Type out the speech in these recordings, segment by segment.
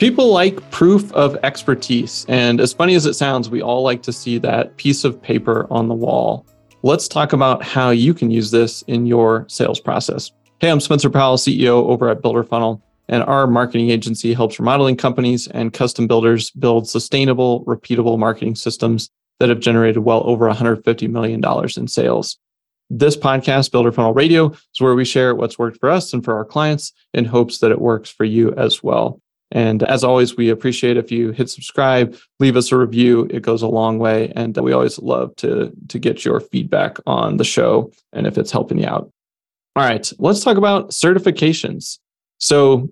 People like proof of expertise. And as funny as it sounds, we all like to see that piece of paper on the wall. Let's talk about how you can use this in your sales process. Hey, I'm Spencer Powell, CEO over at Builder Funnel, and our marketing agency helps remodeling companies and custom builders build sustainable, repeatable marketing systems that have generated well over $150 million in sales. This podcast, Builder Funnel Radio, is where we share what's worked for us and for our clients in hopes that it works for you as well. And as always, we appreciate if you hit subscribe, leave us a review. It goes a long way. And we always love to, to get your feedback on the show and if it's helping you out. All right, let's talk about certifications. So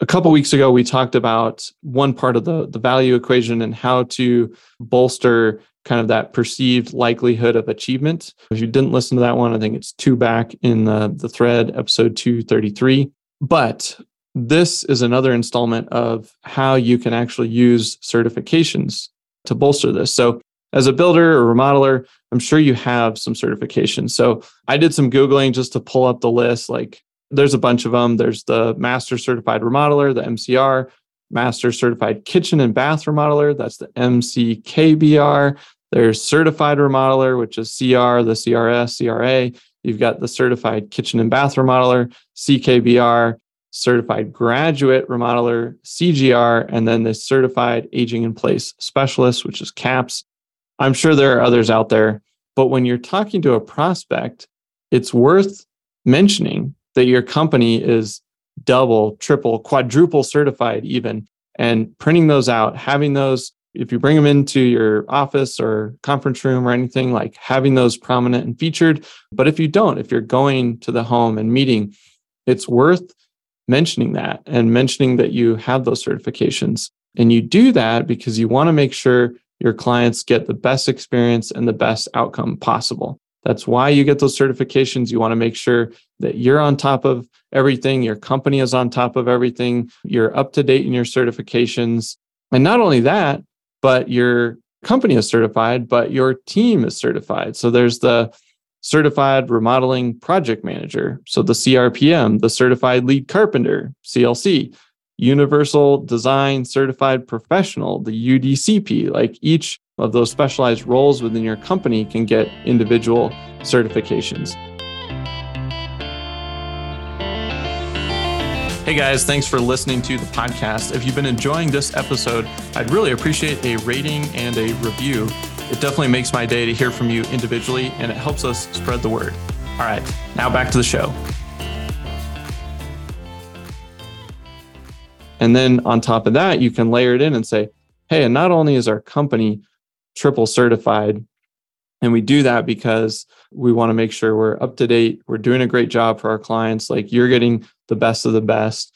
a couple weeks ago, we talked about one part of the, the value equation and how to bolster kind of that perceived likelihood of achievement. If you didn't listen to that one, I think it's two back in the, the thread, episode 233. But this is another installment of how you can actually use certifications to bolster this. So, as a builder or remodeler, I'm sure you have some certifications. So, I did some Googling just to pull up the list. Like, there's a bunch of them. There's the Master Certified Remodeler, the MCR, Master Certified Kitchen and Bath Remodeler, that's the MCKBR. There's Certified Remodeler, which is CR, the CRS, CRA. You've got the Certified Kitchen and Bath Remodeler, CKBR certified graduate remodeler, CGR, and then the certified aging in place specialist, which is CAPS. I'm sure there are others out there, but when you're talking to a prospect, it's worth mentioning that your company is double, triple, quadruple certified, even, and printing those out, having those. If you bring them into your office or conference room or anything, like having those prominent and featured. But if you don't, if you're going to the home and meeting, it's worth mentioning that and mentioning that you have those certifications. And you do that because you want to make sure your clients get the best experience and the best outcome possible. That's why you get those certifications. You want to make sure that you're on top of everything, your company is on top of everything, you're up to date in your certifications. And not only that, but your company is certified, but your team is certified. So there's the certified remodeling project manager. So the CRPM, the certified lead carpenter, CLC, universal design certified professional, the UDCP. Like each of those specialized roles within your company can get individual certifications. Hey guys, thanks for listening to the podcast. If you've been enjoying this episode, I'd really appreciate a rating and a review. It definitely makes my day to hear from you individually and it helps us spread the word. All right, now back to the show. And then on top of that, you can layer it in and say, hey, and not only is our company triple certified, and we do that because we want to make sure we're up to date, we're doing a great job for our clients, like you're getting the best of the best.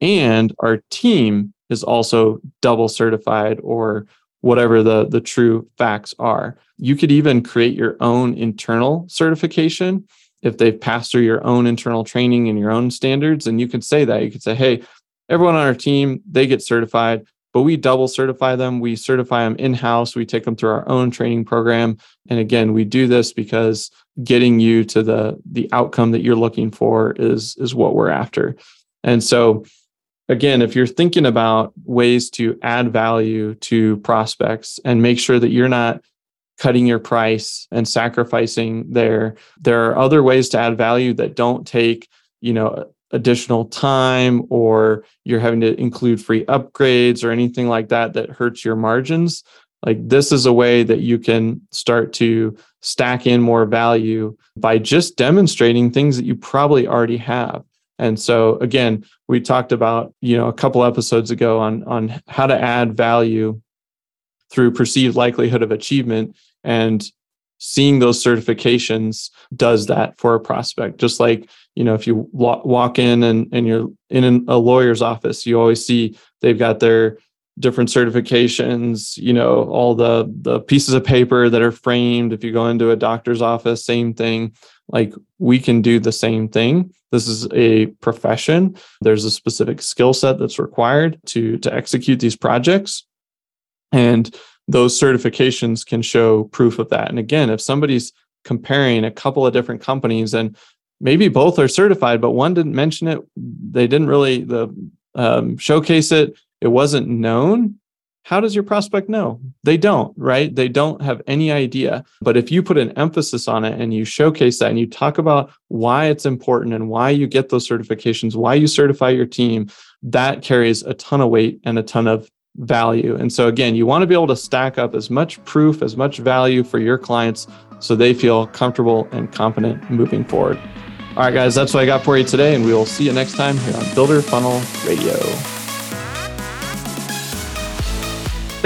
And our team is also double certified or whatever the, the true facts are. You could even create your own internal certification if they've passed through your own internal training and your own standards. And you can say that. You could say, hey, everyone on our team, they get certified, but we double certify them. We certify them in house. We take them through our own training program. And again, we do this because getting you to the the outcome that you're looking for is is what we're after. And so again, if you're thinking about ways to add value to prospects and make sure that you're not cutting your price and sacrificing there, there are other ways to add value that don't take, you know, additional time or you're having to include free upgrades or anything like that that hurts your margins. Like this is a way that you can start to stack in more value by just demonstrating things that you probably already have. And so again, we talked about, you know, a couple episodes ago on on how to add value through perceived likelihood of achievement. And seeing those certifications does that for a prospect. Just like you know if you walk in and, and you're in a lawyer's office you always see they've got their different certifications you know all the the pieces of paper that are framed. If you go into a doctor's office same thing. Like we can do the same thing. This is a profession. There's a specific skill set that's required to to execute these projects. And those certifications can show proof of that. And again if somebody's comparing a couple of different companies and maybe both are certified but one didn't mention it. They didn't really the um, showcase it it wasn't known how does your prospect know? They don't, right? They don't have any idea. But if you put an emphasis on it and you showcase that and you talk about why it's important and why you get those certifications, why you certify your team, that carries a ton of weight and a ton of value. And so, again, you want to be able to stack up as much proof, as much value for your clients so they feel comfortable and confident moving forward. All right, guys, that's what I got for you today. And we will see you next time here on Builder Funnel Radio.